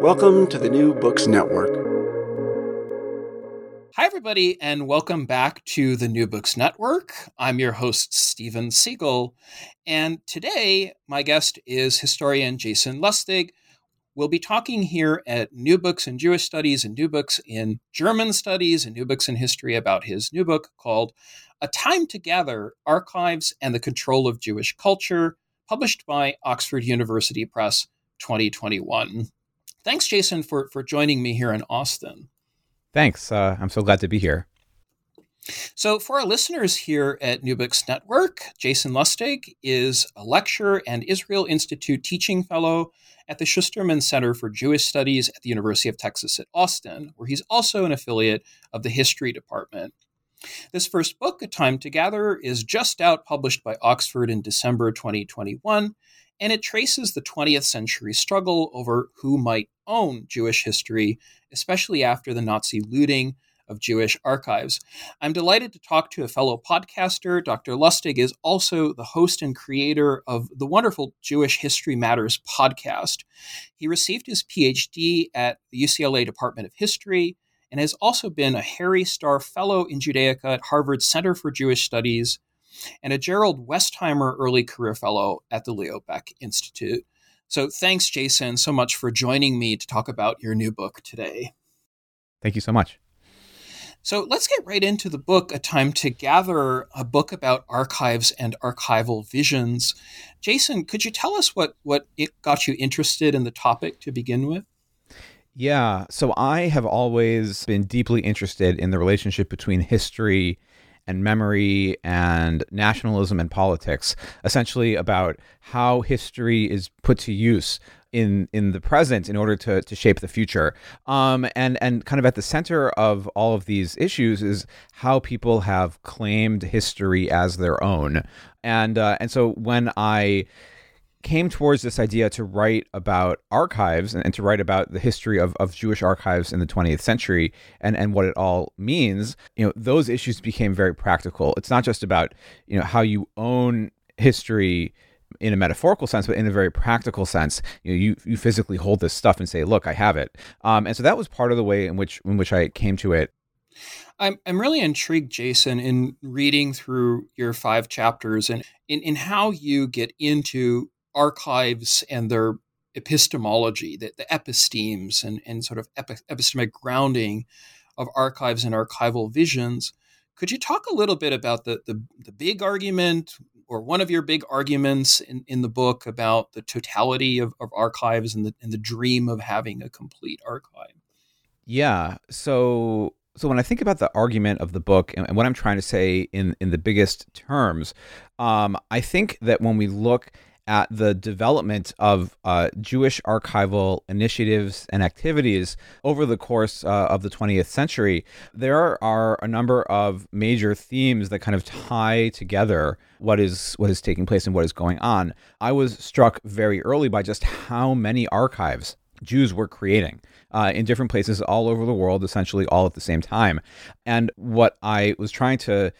Welcome to the New Books Network. Hi, everybody, and welcome back to the New Books Network. I'm your host, Stephen Siegel, and today my guest is historian Jason Lustig. We'll be talking here at New Books in Jewish Studies and New Books in German Studies and New Books in History about his new book called A Time to Gather Archives and the Control of Jewish Culture, published by Oxford University Press 2021. Thanks, Jason, for, for joining me here in Austin. Thanks. Uh, I'm so glad to be here. So, for our listeners here at New Books Network, Jason Lustig is a lecturer and Israel Institute teaching fellow at the Schusterman Center for Jewish Studies at the University of Texas at Austin, where he's also an affiliate of the History Department. This first book, A Time to Gather, is just out, published by Oxford in December 2021, and it traces the 20th century struggle over who might own Jewish history, especially after the Nazi looting of Jewish archives. I'm delighted to talk to a fellow podcaster. Dr. Lustig is also the host and creator of the wonderful Jewish History Matters podcast. He received his PhD at the UCLA Department of History and has also been a Harry Starr Fellow in Judaica at Harvard Center for Jewish Studies and a Gerald Westheimer Early Career Fellow at the Leo Baeck Institute. So thanks, Jason, so much for joining me to talk about your new book today. Thank you so much. So let's get right into the book, A Time to Gather, a book about archives and archival visions. Jason, could you tell us what, what it got you interested in the topic to begin with? Yeah, so I have always been deeply interested in the relationship between history and memory and nationalism and politics, essentially about how history is put to use in in the present in order to to shape the future. Um, and and kind of at the center of all of these issues is how people have claimed history as their own. And uh, and so when I came towards this idea to write about archives and, and, to write about the history of, of Jewish archives in the 20th century and, and what it all means, you know, those issues became very practical. It's not just about, you know, how you own history in a metaphorical sense, but in a very practical sense, you know, you, you physically hold this stuff and say, look, I have it. Um, and so that was part of the way in which, in which I came to it. I'm, I'm really intrigued, Jason, in reading through your five chapters and in, in how you get into archives and their epistemology, the, the epistemes and, and sort of epi- epistemic grounding of archives and archival visions. Could you talk a little bit about the, the, the big argument or one of your big arguments in, in the book about the totality of, of archives and the, and the dream of having a complete archive? Yeah. So so when I think about the argument of the book and, and what I'm trying to say in in the biggest terms, um, I think that when we look at the development of uh, Jewish archival initiatives and activities over the course uh, of the 20th century, there are a number of major themes that kind of tie together what is what is taking place and what is going on. I was struck very early by just how many archives Jews were creating uh, in different places all over the world, essentially all at the same time. And what I was trying to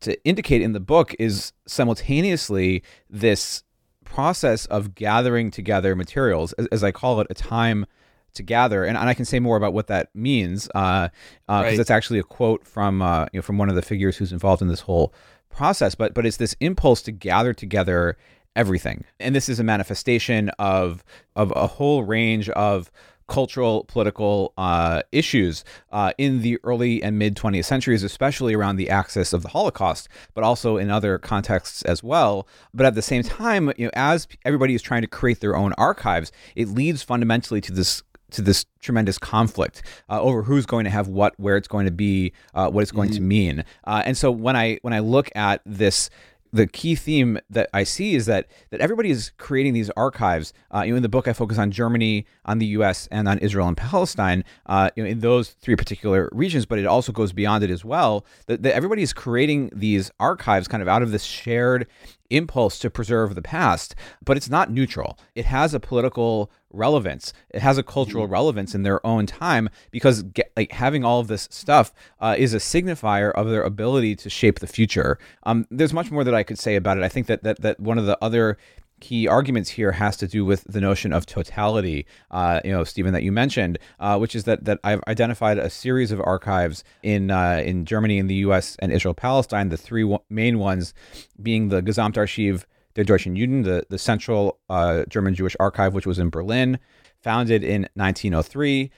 to indicate in the book is simultaneously this process of gathering together materials, as, as I call it, a time to gather, and, and I can say more about what that means because uh, uh, right. it's actually a quote from uh, you know from one of the figures who's involved in this whole process. But but it's this impulse to gather together everything, and this is a manifestation of of a whole range of cultural, political uh, issues uh, in the early and mid 20th centuries, especially around the axis of the Holocaust, but also in other contexts as well. But at the same time, you know, as everybody is trying to create their own archives, it leads fundamentally to this to this tremendous conflict uh, over who's going to have what, where it's going to be, uh, what it's going mm-hmm. to mean. Uh, and so when I when I look at this the key theme that I see is that that everybody is creating these archives. Uh, you know, in the book, I focus on Germany, on the U.S., and on Israel and Palestine. Uh, you know, in those three particular regions, but it also goes beyond it as well. That, that everybody is creating these archives kind of out of this shared impulse to preserve the past, but it's not neutral. It has a political relevance. It has a cultural mm-hmm. relevance in their own time because get, like having all of this stuff uh, is a signifier of their ability to shape the future. Um, there's much more that I could say about it. I think that that that one of the other key arguments here has to do with the notion of totality, uh, you know, Stephen, that you mentioned, uh, which is that that I've identified a series of archives in uh, in Germany, in the U.S., and Israel Palestine. The three w- main ones being the Gesamtarchiv der Deutschen Juden, the the Central uh, German Jewish Archive, which was in Berlin, founded in 1903.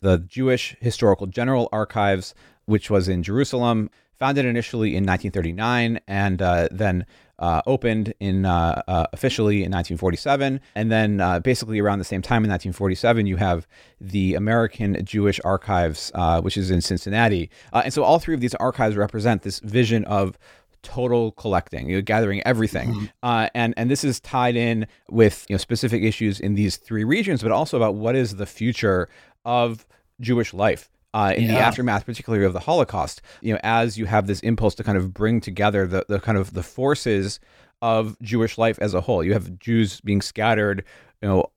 The Jewish Historical General Archives, which was in Jerusalem, founded initially in 1939 and uh, then uh, opened in uh, uh, officially in 1947, and then uh, basically around the same time in 1947, you have the American Jewish Archives, uh, which is in Cincinnati, and so all three of these archives represent this vision of total collecting, you know, gathering everything, mm-hmm. uh, and and this is tied in with you know specific issues in these three regions, but also about what is the future of Jewish life uh, in yeah. the aftermath, particularly of the Holocaust. You know, as you have this impulse to kind of bring together the, the kind of the forces of Jewish life as a whole. You have Jews being scattered, you know,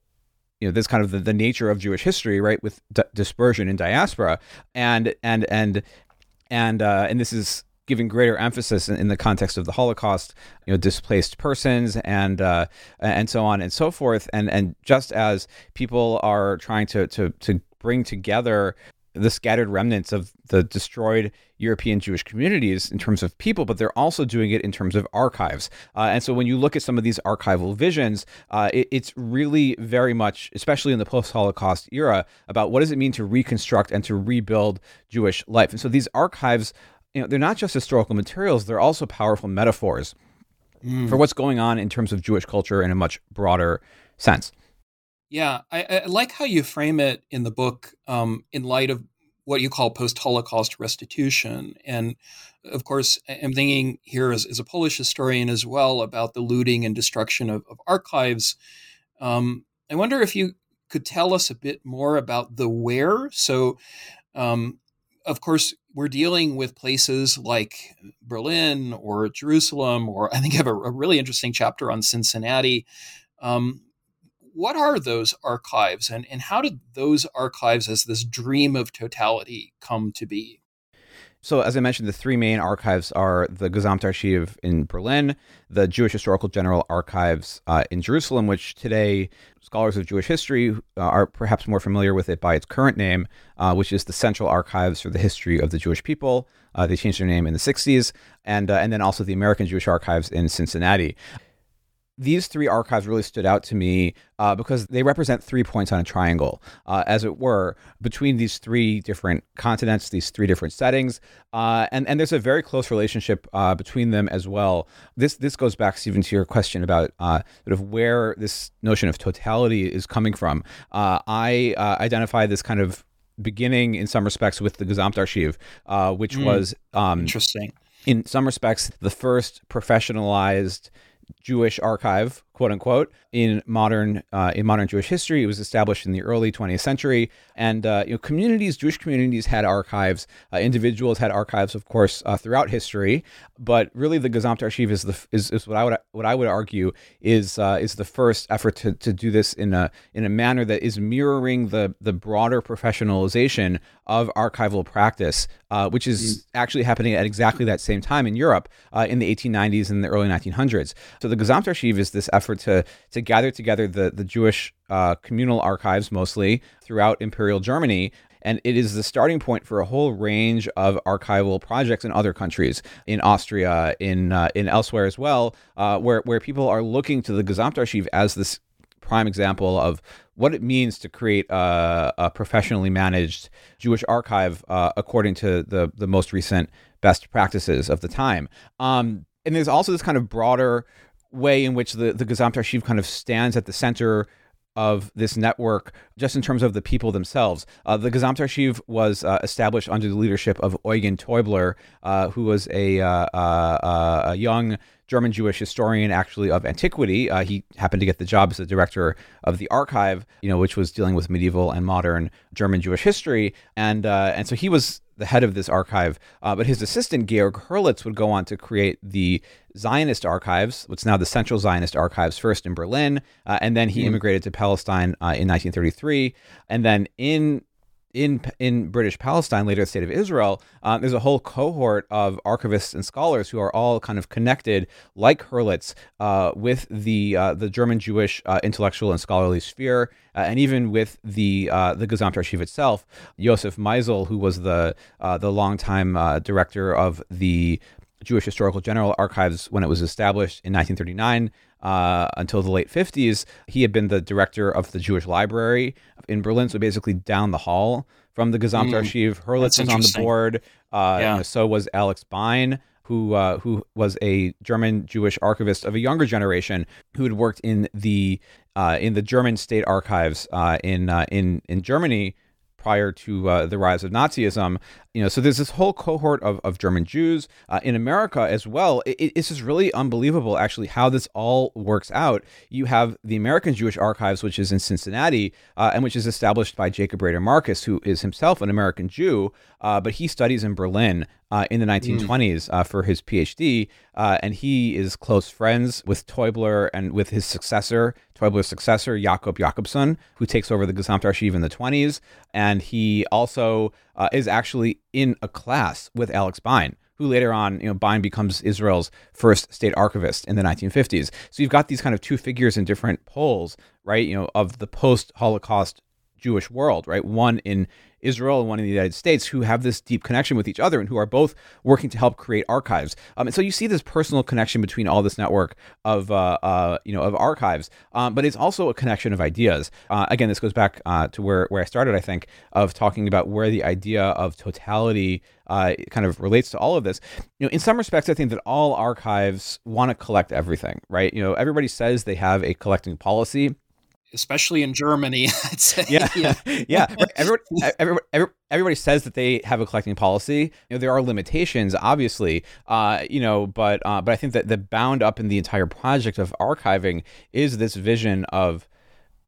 you know this kind of the, the nature of Jewish history, right, with d- dispersion and diaspora, and and and and uh, and this is giving greater emphasis in, in, the context of the Holocaust, you know, displaced persons and uh, and so on and so forth, and and just as people are trying to to to bring together the scattered remnants of the destroyed European Jewish communities in terms of people, but they're also doing it in terms of archives. Uh, and so when you look at some of these archival visions, uh, it, it's really very much, especially in the post Holocaust era, about what does it mean to reconstruct and to rebuild Jewish life. And so these archives, you know, they're not just historical materials, they're also powerful metaphors mm. for what's going on in terms of Jewish culture in a much broader sense. Yeah, I, I, like how you frame it in the book um, in light of what you call post Holocaust restitution. And of course, I'm thinking here as, as, a Polish historian as well about the looting and destruction of, of archives. Um, I wonder if you could tell us a bit more about the where. So, um, of course, we're dealing with places like Berlin or Jerusalem, or I think I have a, a really interesting chapter on Cincinnati. Um, what are those archives and, and how did those archives as this dream of totality come to be? So, as I mentioned, the three main archives are the Gesamtarchiv in Berlin, the Jewish Historical General Archives uh, in Jerusalem, which today scholars of Jewish history uh, are perhaps more familiar with it by its current name, uh, which is the Central Archives for the History of the Jewish People. Uh, they changed their name in the 60s, and, uh, and then also the American Jewish Archives in Cincinnati these three archives really stood out to me uh, because they represent three points on a triangle, uh, as it were, between these three different continents, these three different settings, uh, and and there's a very close relationship uh, between them as well. This this goes back, Stephen, to your question about uh, sort of where this notion of totality is coming from. Uh, I identify this kind of beginning in some respects with the Gesamtarchiv, which mm, was um, interesting. In some respects, the first professionalized Jewish archive, quote unquote, in modern uh, in modern Jewish history. It was established in the early 20th century, and uh, you know, communities, Jewish communities, had archives. Uh, individuals had archives, of course, uh, throughout history. But really, the Gesamtarchiv is the is, is what I would what I would argue is uh, is the first effort to, to do this in a in a manner that is mirroring the the broader professionalization of archival practice, uh, which is mm. actually happening at exactly that same time in Europe in the 1890s and the early 1900s. So the Gesamtarchiv is this effort effort to to gather together the the Jewish uh, communal archives mostly throughout Imperial Germany. And it is the starting point for a whole range of archival projects in other countries, in Austria, in uh, in elsewhere as well, uh, where where people are looking to the Gesamtarchiv as this prime example of what it means to create a, a professionally managed Jewish archive uh, according to the the most recent best practices of the time. Um, and there's also this kind of broader way in which the, the Gesamtarchiv kind of stands at the center of this network, just in terms of the people themselves. Uh, the Gesamtarchiv was uh, established under the leadership of Eugen Täubler, uh, who was a, uh, uh, a young German Jewish historian, actually of antiquity. Uh, he happened to get the job as the director of the archive, you know, which was dealing with medieval and modern German Jewish history, and and so he was the head of this archive. Uh, but his assistant, Georg Herlitz, would go on to create the Zionist archives, what's now the Central Zionist Archives, first in Berlin. Uh, and then he mm. immigrated to Palestine uh, in 1933. And then in in in British Palestine, later the state of Israel, um, there's a whole cohort of archivists and scholars who are all kind of connected, like Herlitz, uh, with the uh, the German Jewish uh, intellectual and scholarly sphere, uh, and even with the uh, the Gesamtarchiv itself. Josef Meisl, who was the uh, the longtime director of the Jewish Historical General Archives when it was established in 1939 uh, until the late 50s. He had been the director of the Jewish Library in Berlin, so basically down the hall from the Gesamtarchiv. Mm, Herlitz was on the board. Uh, yeah. you know, so was Alex Bein. Who, uh, who was a German Jewish archivist of a younger generation who had worked in the uh, in the German state archives uh, in uh, in in Germany prior to uh, the rise of Nazism. You know, so there's this whole cohort of, of German Jews uh, in America as well. It, it's just really unbelievable, actually, how this all works out. You have the American Jewish Archives, which is in Cincinnati, uh, and which is established by Jacob Rader Marcus, who is himself an American Jew, uh, but he studies in Berlin uh, in the 1920s mm. uh, for his PhD, uh, and he is close friends with Täubler and with his successor, Täubler's successor, Jacob Jacobson, who takes over the Gesamtarchiv in the 20s, and he also uh, is actually in a class with Alex Bein. Who later on, you know, Bein becomes Israel's first state archivist in the 1950s. So you've got these kind of two figures in different poles, right? You know, of the post-Holocaust Jewish world, right? One in Israel and one in the United States who have this deep connection with each other and who are both working to help create archives. Um, and so you see this personal connection between all this network of uh, uh, you know of archives, um, but it's also a connection of ideas. Uh, again, this goes back uh, to where where I started, I think, of talking about where the idea of totality. Uh, kind of relates to all of this. You know, in some respects, I think that all archives want to collect everything, right? You know, everybody says they have a collecting policy especially in Germany. Yeah, yeah. yeah. Everybody, says that they have a collecting policy. You know, there are limitations, obviously. Uh, you know, but uh, but I think that the bound up in the entire project of archiving is this vision of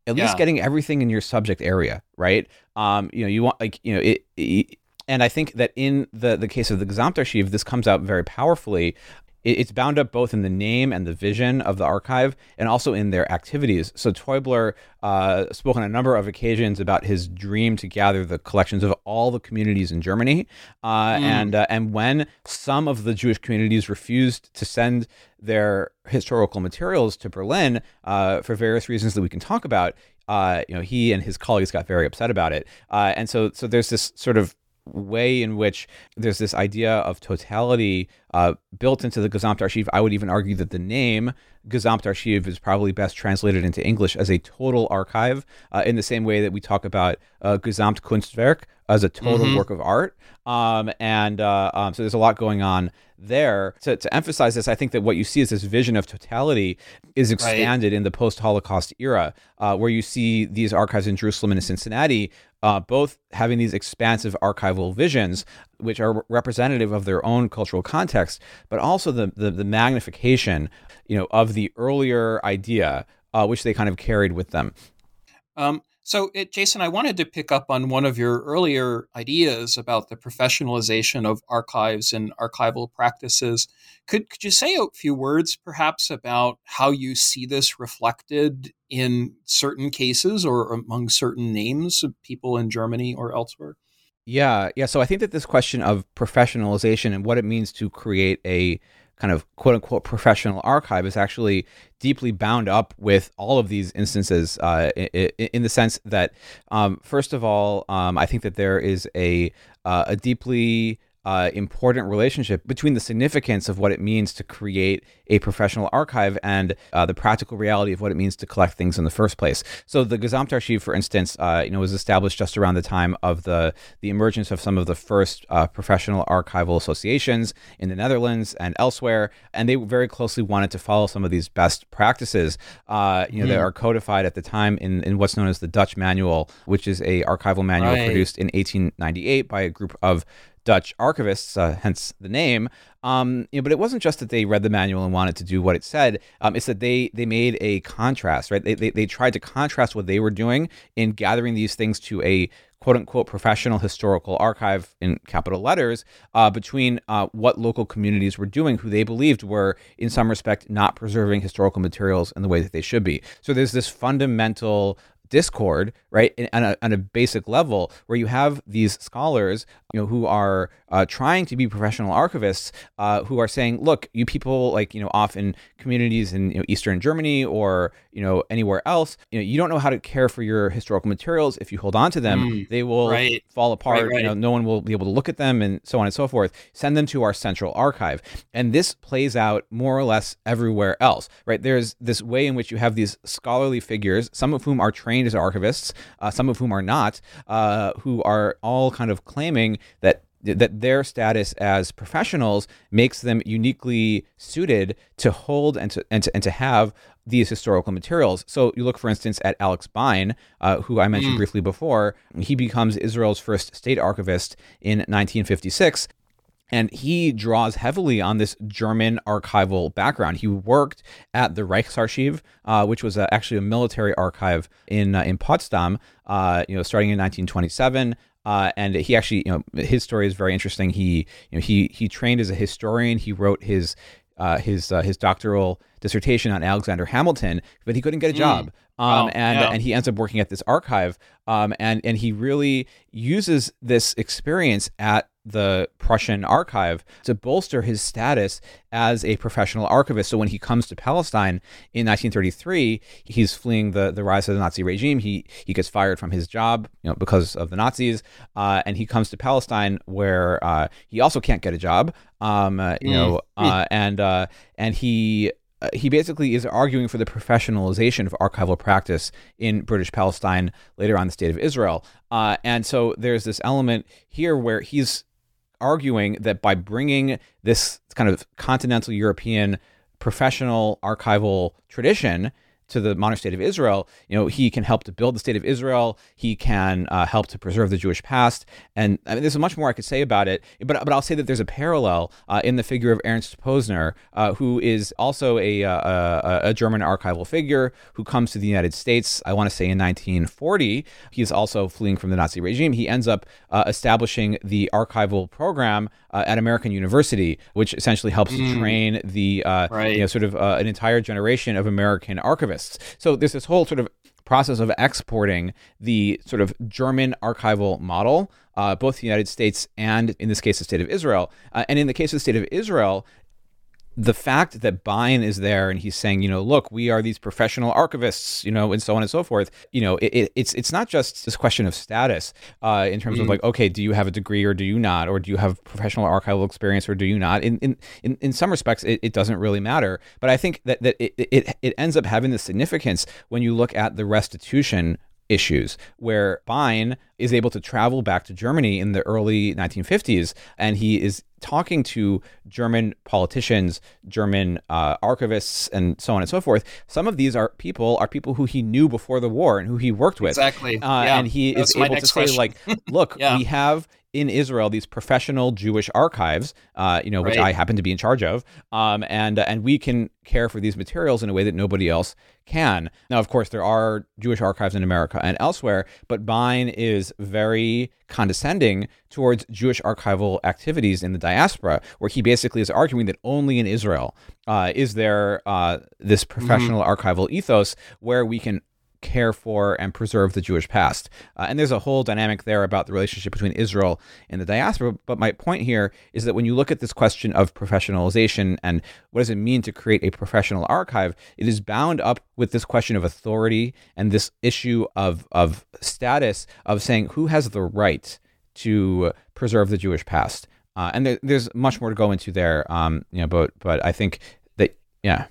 at least yeah. getting everything in your subject area, right? Um, you know, you want like you know it, it and I think that in the the case of the Gesamtarchiv, this comes out very powerfully it's bound up both in the name and the vision of the archive and also in their activities. So Täubler uh, spoke on a number of occasions about his dream to gather the collections of all the communities in Germany. Uh, mm. And uh, and when some of the Jewish communities refused to send their historical materials to Berlin uh, for various reasons that we can talk about, uh, you know, he and his colleagues got very upset about it. Uh, and so so there's this sort of way in which there's this idea of totality uh, built into the Gesamtarchiv. I would even argue that the name Gesamtarchiv is probably best translated into English as a total archive, uh, in the same way that we talk about uh, Gesamtkunstwerk as a total mm-hmm. work of art. Um, and uh, um, so there's a lot going on there. To, to, emphasize this, I think that what you see is this vision of totality is expanded right. in the post Holocaust era, uh, where you see these archives in Jerusalem and in Cincinnati uh, both having these expansive archival visions, which are representative of their own cultural context context, but also the, the, the magnification, you know, of the earlier idea, uh, which they kind of carried with them. Um, so, it, Jason, I wanted to pick up on one of your earlier ideas about the professionalization of archives and archival practices. Could, could you say a few words, perhaps, about how you see this reflected in certain cases or among certain names of people in Germany or elsewhere? Yeah, yeah. So I think that this question of professionalization and what it means to create a kind of quote unquote professional archive is actually deeply bound up with all of these instances uh, in, in, the sense that, um, first of all, um, I think that there is a, uh, a deeply uh, important relationship between the significance of what it means to create a professional archive and uh, the practical reality of what it means to collect things in the first place. So the Gesamtarchiv, for instance, uh, you know, was established just around the time of the the emergence of some of the first uh, professional archival associations in the Netherlands and elsewhere, and they very closely wanted to follow some of these best practices, uh, you know, mm. that are codified at the time in, in what's known as the Dutch Manual, which is a archival manual right. produced in 1898 by a group of Dutch archivists, uh, hence the name. Um, you know, but it wasn't just that they read the manual and wanted to do what it said. Um, it's that they they made a contrast, right? They, they, they tried to contrast what they were doing in gathering these things to a quote unquote professional historical archive in capital letters uh, between uh, what local communities were doing, who they believed were, in some respect, not preserving historical materials in the way that they should be. So there's this fundamental discord right on a, on a basic level where you have these scholars you know who are uh, trying to be professional archivists uh, who are saying look you people like you know off in communities in you know, eastern germany or you know anywhere else you know you don't know how to care for your historical materials if you hold on to them mm, they will right. fall apart right, right. you know no one will be able to look at them and so on and so forth send them to our central archive and this plays out more or less everywhere else right there's this way in which you have these scholarly figures some of whom are trained as archivists uh, some of whom are not uh, who are all kind of claiming that that their status as professionals makes them uniquely suited to hold and to, and to, and to have these historical materials. So you look, for instance, at Alex Bein, uh, who I mentioned mm. briefly before. He becomes Israel's first state archivist in 1956. And he draws heavily on this German archival background. He worked at the Reichsarchiv, uh, which was uh, actually a military archive in uh, in Potsdam. Uh, you know, starting in 1927. Uh, and he actually, you know, his story is very interesting. He, you know, he he trained as a historian. He wrote his uh, his uh, his doctoral dissertation on Alexander Hamilton, but he couldn't get a hmm. job. Mm. Um, oh, and yeah. and he ends up working at this archive, um, and and he really uses this experience at the Prussian archive to bolster his status as a professional archivist. So when he comes to Palestine in 1933, he's fleeing the, the rise of the Nazi regime. He he gets fired from his job, you know, because of the Nazis, uh, and he comes to Palestine where uh, he also can't get a job. Um, uh, you mm. know, uh, and uh, and he uh, he basically is arguing for the professionalization of archival practice in British Palestine, later on the state of Israel. Uh, and so there's this element here where he's arguing that by bringing this kind of continental European professional archival tradition to the modern state of Israel, you know, he can help to build the state of Israel. He can uh, help to preserve the Jewish past. And I mean, there's much more I could say about it, but but I'll say that there's a parallel uh, in the figure of Ernst Posner, uh, who is also a, uh, a, a German archival figure who comes to the United States. I want to say in 1940. He's also fleeing from the Nazi regime. He ends up uh, establishing the archival program uh, at American University, which essentially helps mm. to train the right. you know, sort of an entire generation of American archivists so there's this whole sort of process of exporting the sort of German archival model, uh, both the United States and, in this case, the state of Israel. Uh, and in the case of the state of Israel, the fact that Bein is there and he's saying, you know, look, we are these professional archivists, you know, and so on and so forth. You know, it, it, it's it's not just this question of status uh, in terms mm-hmm. of like, okay, do you have a degree or do you not, or do you have professional archival experience or do you not? In in in, in some respects, it, it doesn't really matter. But I think that that it, it it ends up having the significance when you look at the restitution issues where Bein is able to travel back to Germany in the early 1950s and he is talking to German politicians, German uh, archivists, and so on and so forth. Some of these are people are people who he knew before the war and who he worked with. Exactly. Uh, yeah. And he That's is able to say, like, look, yeah. we have in Israel these professional Jewish archives, uh, you know, which Right. I happen to be in charge of, um, and and we can care for these materials in a way that nobody else can. Now, of course, there are Jewish archives in America and elsewhere, but Bein is very condescending towards Jewish archival activities in the diaspora, where he basically is arguing that only in Israel uh, is there uh, this professional archival ethos where we can care for and preserve the Jewish past. Uh, and there's a whole dynamic there about the relationship between Israel and the diaspora. But my point here is that when you look at this question of professionalization and what does it mean to create a professional archive, it is bound up with this question of authority and this issue of, of status of saying who has the right to preserve the Jewish past. Uh, and there, there's much more to go into there, um, you know, but but I think that yeah,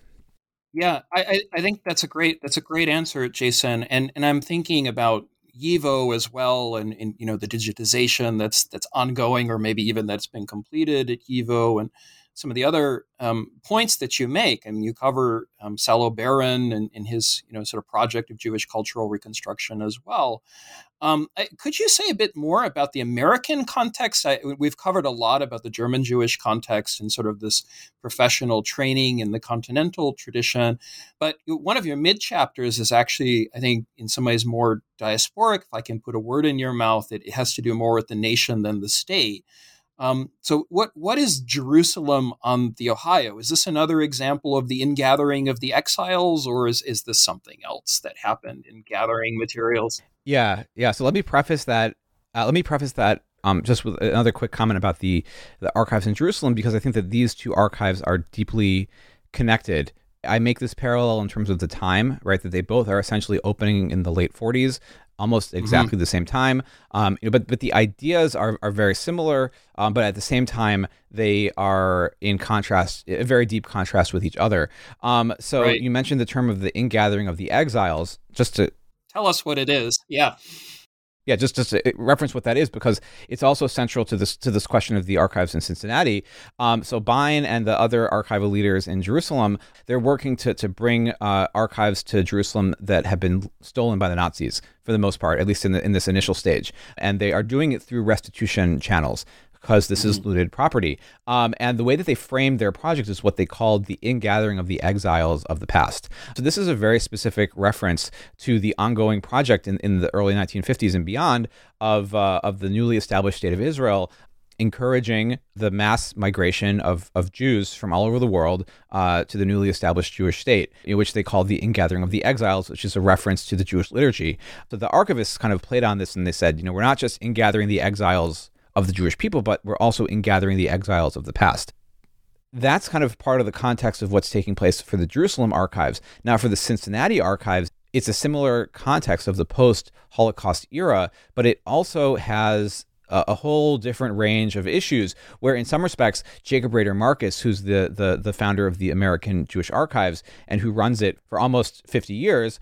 Yeah, I, I, think that's a great that's a great answer, Jason. And and I'm thinking about Yivo as well, and, and you know the digitization that's that's ongoing, or maybe even that's been completed at Yivo, and some of the other um, points that you make. I mean, you cover um, Salo Baron and, and his you know sort of project of Jewish cultural reconstruction as well. Um, could you say a bit more about the American context? I, we've covered a lot about the German Jewish context and sort of this professional training in the continental tradition. But one of your mid chapters is actually, I think, in some ways more diasporic. If I can put a word in your mouth, it, it has to do more with the nation than the state. Um, so, what what is Jerusalem on the Ohio? Is this another example of the ingathering of the exiles, or is is this something else that happened in gathering materials? Yeah, yeah. So let me preface that. Uh, let me preface that um, just with another quick comment about the the archives in Jerusalem, because I think that these two archives are deeply connected. I make this parallel in terms of the time, right? That they both are essentially opening in the late 40s, almost exactly the same time. Um, but but the ideas are are very similar, um, but at the same time they are in contrast, a very deep contrast with each other. Um, so Right. you mentioned the term of the ingathering of the exiles. Just to Tell us what it is. Yeah. Yeah, just just to reference what that is because it's also central to this to this question of the archives in Cincinnati. Um, so Bein and the other archival leaders in Jerusalem, they're working to to bring uh, archives to Jerusalem that have been stolen by the Nazis for the most part, at least in the, in this initial stage, and they are doing it through restitution channels because this is looted property. Um, and the way that they framed their project is what they called the ingathering of the exiles of the past. So this is a very specific reference to the ongoing project in, in the early 1950s and beyond of, uh, of the newly established state of Israel encouraging the mass migration of, of Jews from all over the world uh, to the newly established Jewish state, in which they called the ingathering of the exiles, which is a reference to the Jewish liturgy. So the archivists kind of played on this and they said, you know, we're not just ingathering the exiles of the Jewish people, but we're also ingathering the exiles of the past. That's kind of part of the context of what's taking place for the Jerusalem archives. Now, for the Cincinnati archives, it's a similar context of the post Holocaust era, but it also has a, a whole different range of issues where in some respects Jacob Rader Marcus who's the, the the founder of the American Jewish Archives and who runs it for almost 50 years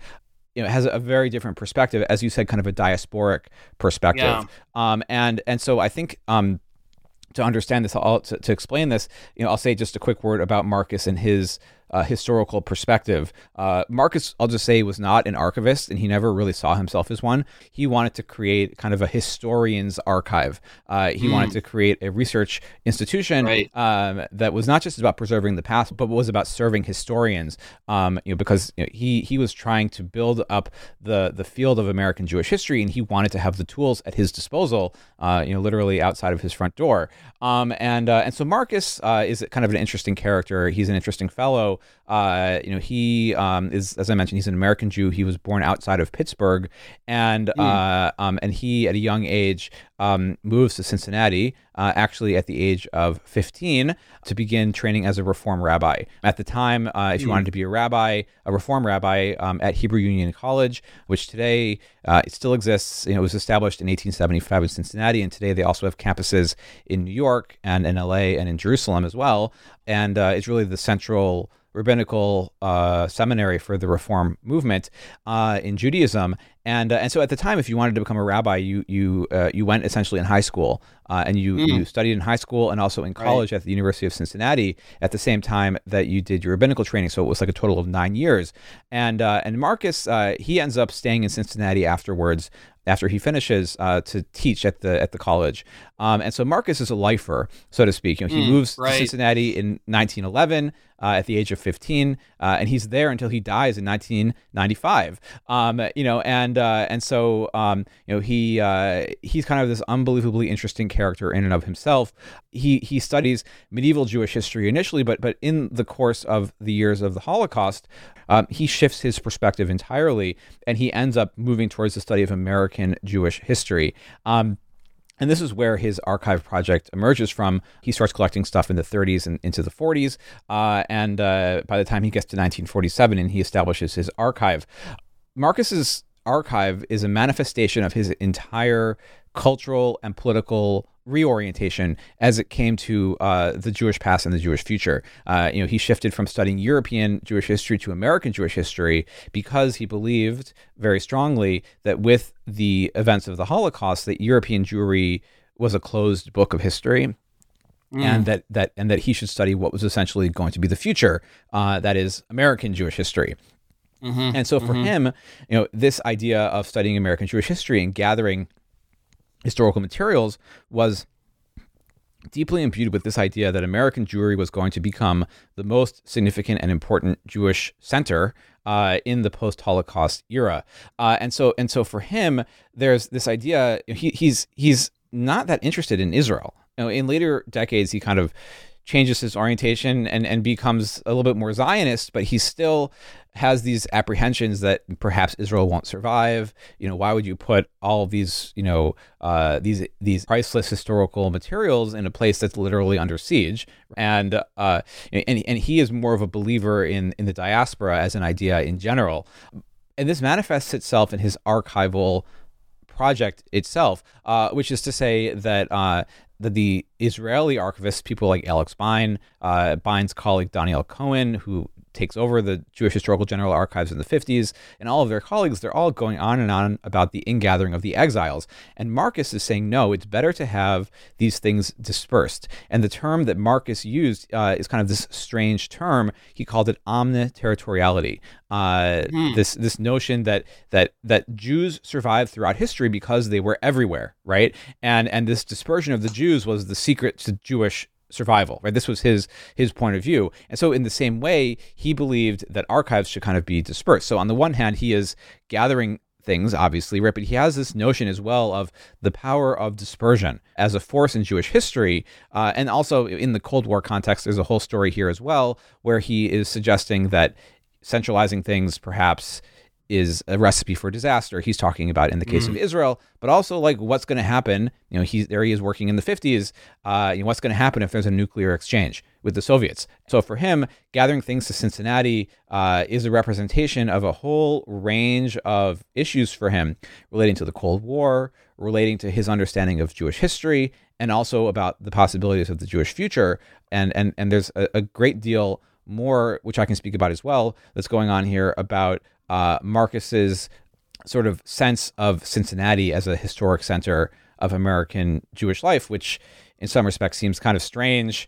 you know has a very different perspective as you said kind of a diasporic perspective Yeah. um and and so I think um to understand this, I'll, to, to explain this, you know, I'll say just a quick word about Marcus and his uh, historical perspective. Uh, Marcus, I'll just say, was not an archivist, and he never really saw himself as one. He wanted to create kind of a historian's archive. Uh, he wanted to create a research institution Right. um, that was not just about preserving the past, but was about serving historians. Um, you know, because you know, he he was trying to build up the the field of American Jewish history, and he wanted to have the tools at his disposal. Uh, you know, literally outside of his front door. Um, and uh, and so Marcus uh, is kind of an interesting character. He's an interesting fellow. Uh, you know, he um, is, as I mentioned, he's an American Jew. He was born outside of Pittsburgh, and uh, um, and he at a young age um, moves to Cincinnati, uh, actually at the age of 15, to begin training as a Reform rabbi. At the time, uh, if you wanted to be a rabbi, a Reform rabbi um, at Hebrew Union College, which today uh, it still exists, you know, it was established in 1875 in Cincinnati, and today they also have campuses in New York and in LA and in Jerusalem as well. And uh, it's really the central rabbinical uh, seminary for the Reform movement uh, in Judaism. And, uh, and so at the time, if you wanted to become a rabbi, you you uh, you went essentially in high school, uh, and you, you studied in high school and also in college at the University of Cincinnati at the same time that you did your rabbinical training. So it was like a total of nine years. And uh, and Marcus uh, he ends up staying in Cincinnati afterwards after he finishes uh, to teach at the at the college. Um, and so Marcus is a lifer, so to speak. You know, he mm, moves right. to Cincinnati in 1911 uh, at the age of 15, uh, and he's there until he dies in 1995. Um, you know, and uh, and so um, you know he uh, he's kind of this unbelievably interesting character in and of himself. He he studies medieval Jewish history initially, but but in the course of the years of the Holocaust, um, he shifts his perspective entirely, and he ends up moving towards the study of American Jewish history. Um, and this is where his archive project emerges from. He starts collecting stuff in the 30s and into the 40s. Uh, and uh, by the time he gets to 1947 and he establishes his archive, Marcus's archive is a manifestation of his entire cultural and political reorientation as it came to uh, the Jewish past and the Jewish future. Uh, you know, he shifted from studying European Jewish history to American Jewish history because he believed very strongly that with the events of the Holocaust, that European Jewry was a closed book of history. Mm. And that, that and that he should study what was essentially going to be the future, uh, that is American Jewish history. Mm-hmm. And so for mm-hmm. him, you know, this idea of studying American Jewish history and gathering historical materials was deeply imbued with this idea that American Jewry was going to become the most significant and important Jewish center uh, in the post-Holocaust era. Uh, and so, and so, for him, there's this idea. He, he's he's not that interested in Israel. You know, in later decades, he kind of changes his orientation and, and becomes a little bit more Zionist, but he still has these apprehensions that perhaps Israel won't survive. You know, why would you put all these, you know, uh, these these priceless historical materials in a place that's literally under siege? And uh, and and he is more of a believer in in the diaspora as an idea in general, and this manifests itself in his archival project itself, uh, which is to say that uh, the, the Israeli archivists, people like Alex Bein, uh, Bein's colleague Daniel Cohen, who takes over the Jewish Historical General Archives in the 50s, and all of their colleagues, they're all going on and on about the ingathering of the exiles. And Marcus is saying, no, it's better to have these things dispersed. And the term that Marcus used uh, is kind of this strange term. He called it omniterritoriality. Uh, mm. This this notion that that that Jews survived throughout history because they were everywhere, right? And and this dispersion of the Jews was the secret to Jewish survival right? This was his his point of view. And so in the same way he believed that archives should kind of be dispersed. So on the one hand he is gathering things obviously right? But he has this notion as well of the power of dispersion as a force in jewish history. Uh, and also in the cold war context there's a whole story here as well where he is suggesting that centralizing things perhaps is a recipe for disaster. He's talking about in the case mm. of Israel, but also like what's going to happen. You know, he's there. He is working in the 50s. Uh, you know, what's going to happen if there's a nuclear exchange with the Soviets? So for him, gathering things to Cincinnati uh, is a representation of a whole range of issues for him relating to the Cold War, relating to his understanding of Jewish history, and also about the possibilities of the Jewish future. And and and there's a, a great deal more, which I can speak about as well, that's going on here about uh, Marcus's sort of sense of Cincinnati as a historic center of American Jewish life, which in some respects seems kind of strange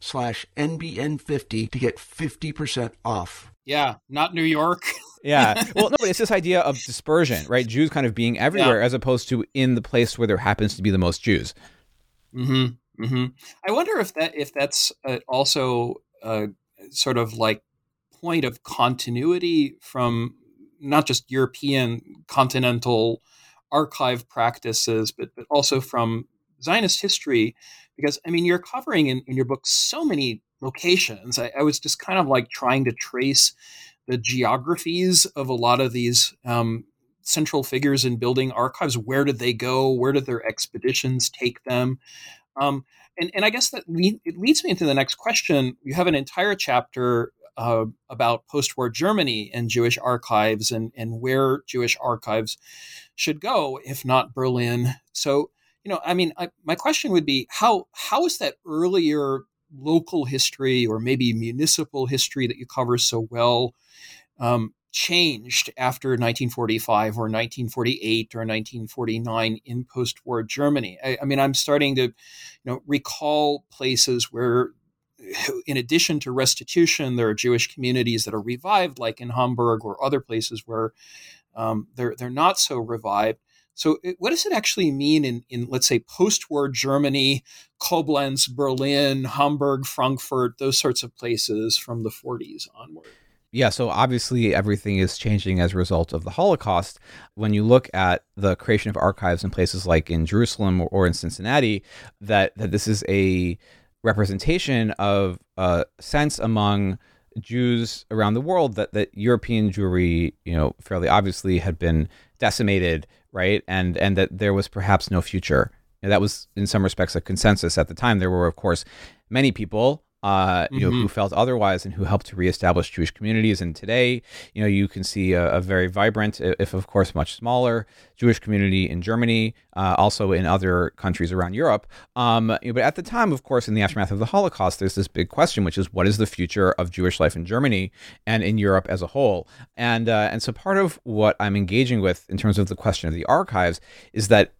slash NBN50 to get 50% off. Yeah, not New York. yeah. Well, no, but it's this idea of dispersion, right? Jews kind of being everywhere yeah. as opposed to in the place where there happens to be the most Jews. Mm-hmm. Mm-hmm. I wonder if that if that's uh, also a sort of like point of continuity from not just European continental archive practices, but but also from Zionist history because I mean you're covering in, in your book so many locations. I, I, was just kind of like trying to trace the geographies of a lot of these um, central figures in building archives. Where did they go? Where did their expeditions take them? Um, and, and I guess that it leads me into the next question. You have an entire chapter uh, about post-war Germany and Jewish archives and, and where Jewish archives should go, if not Berlin. So, you know, I mean, I, my question would be how how is that earlier local history or maybe municipal history that you cover so well um, changed after 1945 or 1948 or 1949 in post-war Germany. I, I, mean, I'm starting to, you know, recall places where, in addition to restitution, there are Jewish communities that are revived, like in Hamburg or other places where um, they're they're not so revived. So, uh, what does it actually mean in, in let's say, post-war Germany, Koblenz, Berlin, Hamburg, Frankfurt, those sorts of places from the 40s onward? Yeah, so obviously everything is changing as a result of the Holocaust. When you look at the creation of archives in places like in Jerusalem or, in Cincinnati, that, that this is a representation of a sense among Jews around the world that, that European Jewry, you know, fairly obviously had been decimated, right? And and that there was perhaps no future. And that was in some respects a consensus at the time. There were, of course, many people uh, you know, mm-hmm. who felt otherwise and who helped to reestablish Jewish communities. And today, you know, you can see a, a very vibrant, if of course much smaller, Jewish community in Germany, uh, also in other countries around Europe. Um, you know, but at the time, of course, in the aftermath of the Holocaust, there's this big question, which is what is the future of Jewish life in Germany and in Europe as a whole? And uh, and so part of what I'm engaging with in terms of the question of the archives is that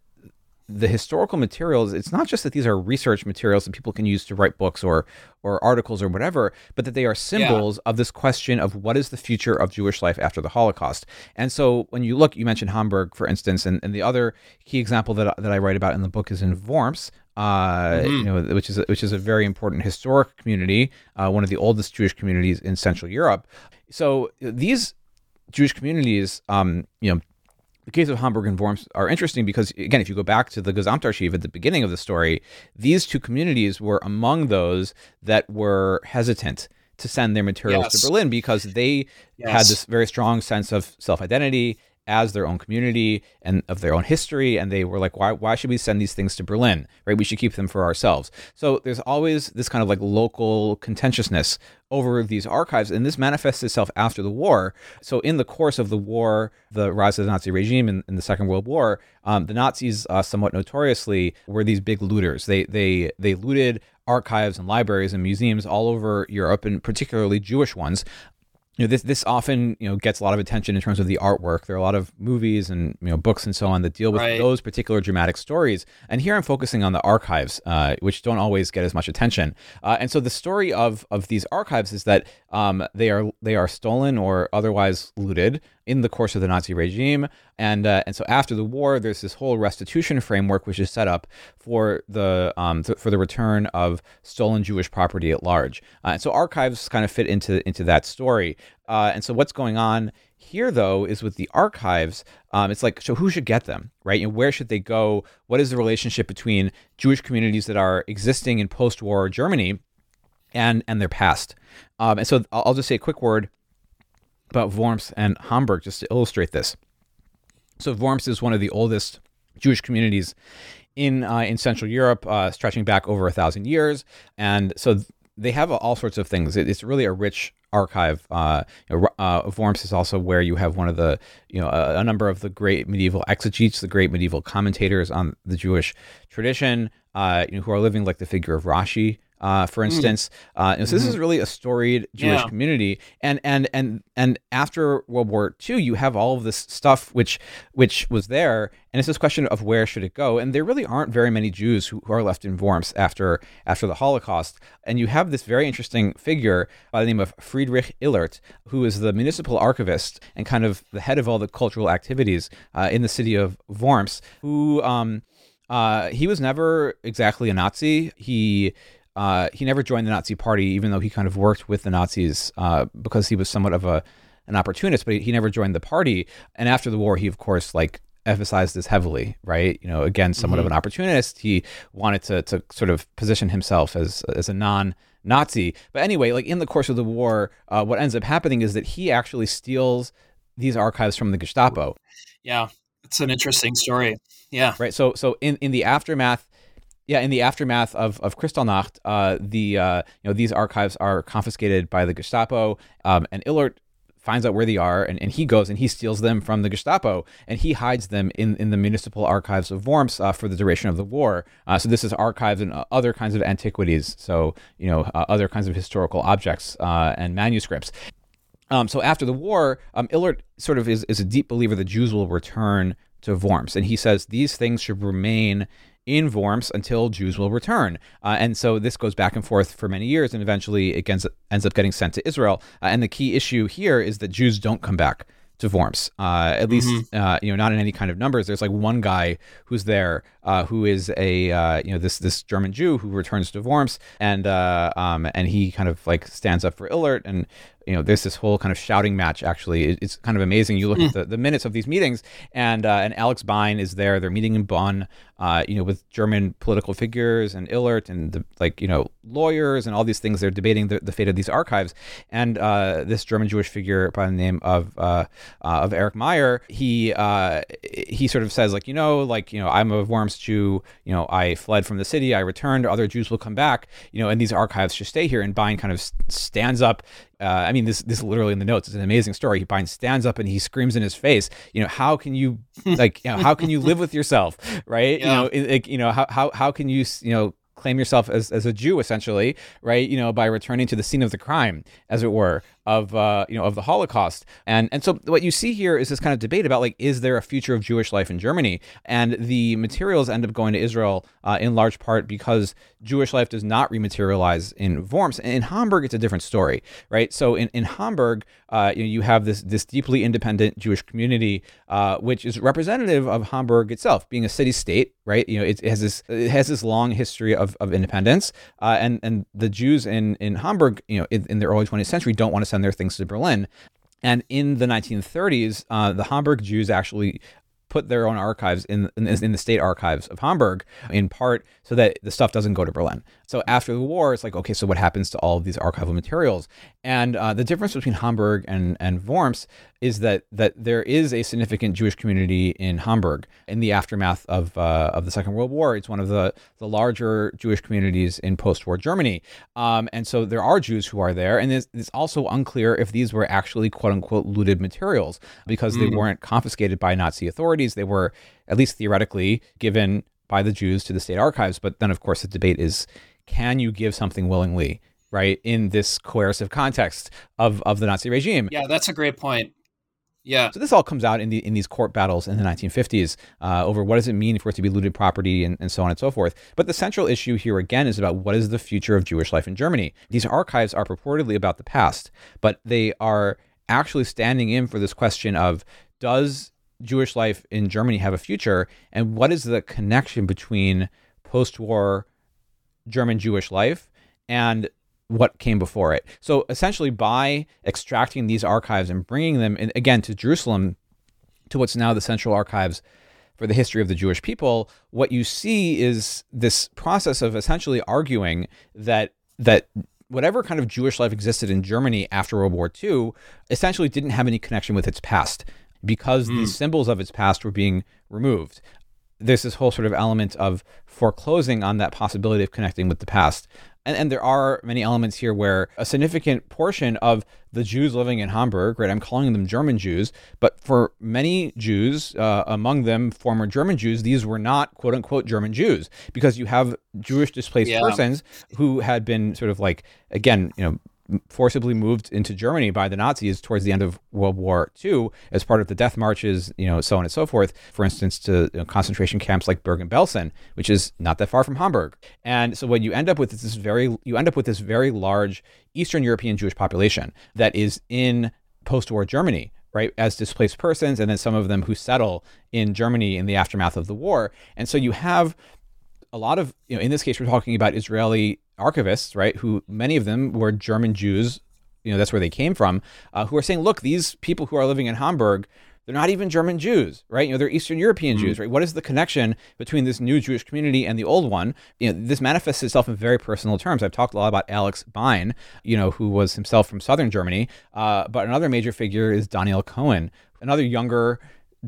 the historical materials it's not just that these are research materials that people can use to write books or or articles or whatever but that they are symbols yeah. of this question of what is the future of jewish life after the holocaust and so when you look you mentioned hamburg for instance and, and the other key example that, that i write about in the book is in worms uh, mm-hmm. you know, which is a, which is a very important historic community, uh, one of the oldest Jewish communities in Central Europe. So these Jewish communities, um, you know, the case of Hamburg and Worms are interesting because, again, if you go back to the Gesamtarchiv at the beginning of the story, these two communities were among those that were hesitant to send their materials yes. to Berlin because they yes. had this very strong sense of self identity as their own community and of their own history and they were like why why should we send these things to Berlin right? We should keep them for ourselves. So there's always this kind of like local contentiousness over these archives and this manifests itself after the war. So in the course of the war the rise of the Nazi regime in, in the Second World War um, the Nazis uh, somewhat notoriously were these big looters. They they they looted archives and libraries and museums all over Europe, and particularly Jewish ones, you know this this often you know gets a lot of attention in terms of the artwork. There are a lot of movies and you know books and so on that deal with right. those particular dramatic stories. And here I'm focusing on the archives, uh, which don't always get as much attention. Uh, and so the story of of these archives is that um, they are they are stolen or otherwise looted in the course of the Nazi regime. And uh, and so after the war, there's this whole restitution framework which is set up for the um, th- for the return of stolen Jewish property at large. Uh, and so archives kind of fit into into that story. Uh, and so what's going on here, though, is with the archives. Um, it's like, so who should get them, right? And where should they go? What is the relationship between Jewish communities that are existing in post-war Germany and and their past? Um, and so I'll, I'll just say a quick word about Worms and Hamburg just to illustrate this. So Worms is one of the oldest Jewish communities in uh, in Central Europe, uh, stretching back over a thousand years, and so they have all sorts of things. It's really a rich archive. Uh, uh, Worms is also where you have one of the, you know, a, a, number of the great medieval exegetes, the great medieval commentators on the Jewish tradition, uh, you know, who are living like the figure of Rashi uh, for hmm. instance. Mm. Uh, so this mm-hmm. is really a storied Jewish yeah. community, and and and and after World War II, you have all of this stuff which which was there, and it's this question of where should it go. And there really aren't very many Jews who, who are left in Worms after after the Holocaust, and you have this very interesting figure by the name of Friedrich Illert, who is the municipal archivist and kind of the head of all the cultural activities uh, in the city of Worms, who. Um, uh, he was never exactly a Nazi. He uh, he never joined the Nazi Party, even though he kind of worked with the Nazis uh, because he was somewhat of a an opportunist. But he never joined the party. And after the war, he of course like emphasized this heavily, right? You know, again, somewhat mm-hmm. of an opportunist. He wanted to to sort of position himself as as a non Nazi. But anyway, like in the course of the war, uh, what ends up happening is that he actually steals these archives from the Gestapo. Yeah, it's an interesting story. Yeah. Right. So so in in the aftermath. Yeah, in the aftermath of, of Kristallnacht, uh, the uh, you know these archives are confiscated by the Gestapo, um, and Illert finds out where they are, and, and he goes and he steals them from the Gestapo, and he hides them in, in the municipal archives of Worms uh, for the duration of the war. Uh, so this is archives and uh, other kinds of antiquities, so you know uh, other kinds of historical objects uh, and manuscripts. Um, so after the war, um, Illert sort of is, is a deep believer that Jews will return to Worms, and he says these things should remain in Worms until Jews will return. Uh, and so this goes back and forth for many years, and eventually it ends, ends up getting sent to Israel. Uh, and the key issue here is that Jews don't come back to Worms, uh, at least mm-hmm. uh, you know not in any kind of numbers. There's like one guy who's there uh, who is a uh, you know this this German Jew who returns to Worms, and uh, um, and he kind of like stands up for Illert, and you know, there's this whole kind of shouting match. Actually, it's kind of amazing. You look at the, the minutes of these meetings, and uh, and Alex Bein is there. They're meeting in Bonn, uh, you know, with German political figures and Illert and the, like you know lawyers and all these things. They're debating the, the fate of these archives. And uh, this German Jewish figure by the name of uh, uh, of Erich Meyer, he uh, he sort of says like you know like you know I'm a Worms Jew. You know I fled from the city. I returned. Other Jews will come back. You know, and these archives should stay here. And Bein kind of stands up uh, I mean, this this is literally in the notes. It's an amazing story. He Bein stands up and he screams in his face. You know, how can you like, you know, how can you live with yourself, right? Yeah. You know, like, you know, how how how can you, you know, claim yourself as, as a Jew essentially, right? You know, by returning to the scene of the crime, as it were, of uh, you know of the Holocaust. And and so what you see here is this kind of debate about like is there a future of Jewish life in Germany? And the materials end up going to Israel uh, in large part because Jewish life does not rematerialize in Worms. In Hamburg, it's a different story, right? So in in Hamburg, uh, you, know, you have this this deeply independent Jewish community, uh, which is representative of Hamburg itself, being a city state, right? You know, it, it has this it has this long history of, of independence, uh, and and the Jews in in Hamburg, you know, in, in the early 20th century, don't want to send their things to Berlin. And in the 1930s, uh, the Hamburg Jews actually put their own archives in, in, in the state archives of Hamburg, in part so that the stuff doesn't go to Berlin. So after the war, it's like, okay, so what happens to all of these archival materials? And uh, the difference between Hamburg and, and Worms is that that there is a significant Jewish community in Hamburg in the aftermath of uh, of the Second World War. It's one of the the larger Jewish communities in post-war Germany, um, and so there are Jews who are there. And it's, it's, also unclear if these were actually quote unquote looted materials because mm. they weren't confiscated by Nazi authorities. They were at least theoretically given by the Jews to the state archives. But then, of course, the debate is can you give something willingly, right, in this coercive context of, of the Nazi regime? Yeah, that's a great point. Yeah. So this all comes out in the in these court battles in the 1950s uh, over what does it mean for it to be looted property and, and so on and so forth. But the central issue here again is about what is the future of Jewish life in Germany. These archives are purportedly about the past, but they are actually standing in for this question of does Jewish life in Germany have a future, and what is the connection between post-war German Jewish life and what came before it. So essentially, by extracting these archives and bringing them in, again to Jerusalem, to what's now the central archives for the history of the Jewish people, what you see is this process of essentially arguing that that whatever kind of Jewish life existed in Germany after World War II essentially didn't have any connection with its past because mm. the symbols of its past were being removed there's this whole sort of element of foreclosing on that possibility of connecting with the past. And, and there are many elements here where a significant portion of the Jews living in Hamburg, right, I'm calling them German Jews, but for many Jews, uh, among them former German Jews, these were not quote unquote German Jews because you have Jewish displaced yeah. persons who had been sort of like, again, you know, forcibly moved into Germany by the Nazis towards the end of World War II as part of the death marches, you know, so on and so forth. For instance, to you know, concentration camps like Bergen-Belsen, which is not that far from Hamburg. And so what you end up with is this very you end up with this very large Eastern European Jewish population that is in post-war Germany right, as displaced persons, and then some of them who settle in Germany in the aftermath of the war. And so you have a lot of, you know, in this case, we're talking about Israeli archivists, right, who many of them were German Jews, you know, that's where they came from, uh, who are saying, look, these people who are living in Hamburg, they're not even German Jews, right? You know, they're Eastern European mm-hmm. Jews, right? What is the connection between this new Jewish community and the old one? You know, this manifests itself in very personal terms. I've talked a lot about Alex Bein, you know, who was himself from southern Germany, uh, but another major figure is Daniel Cohen, another younger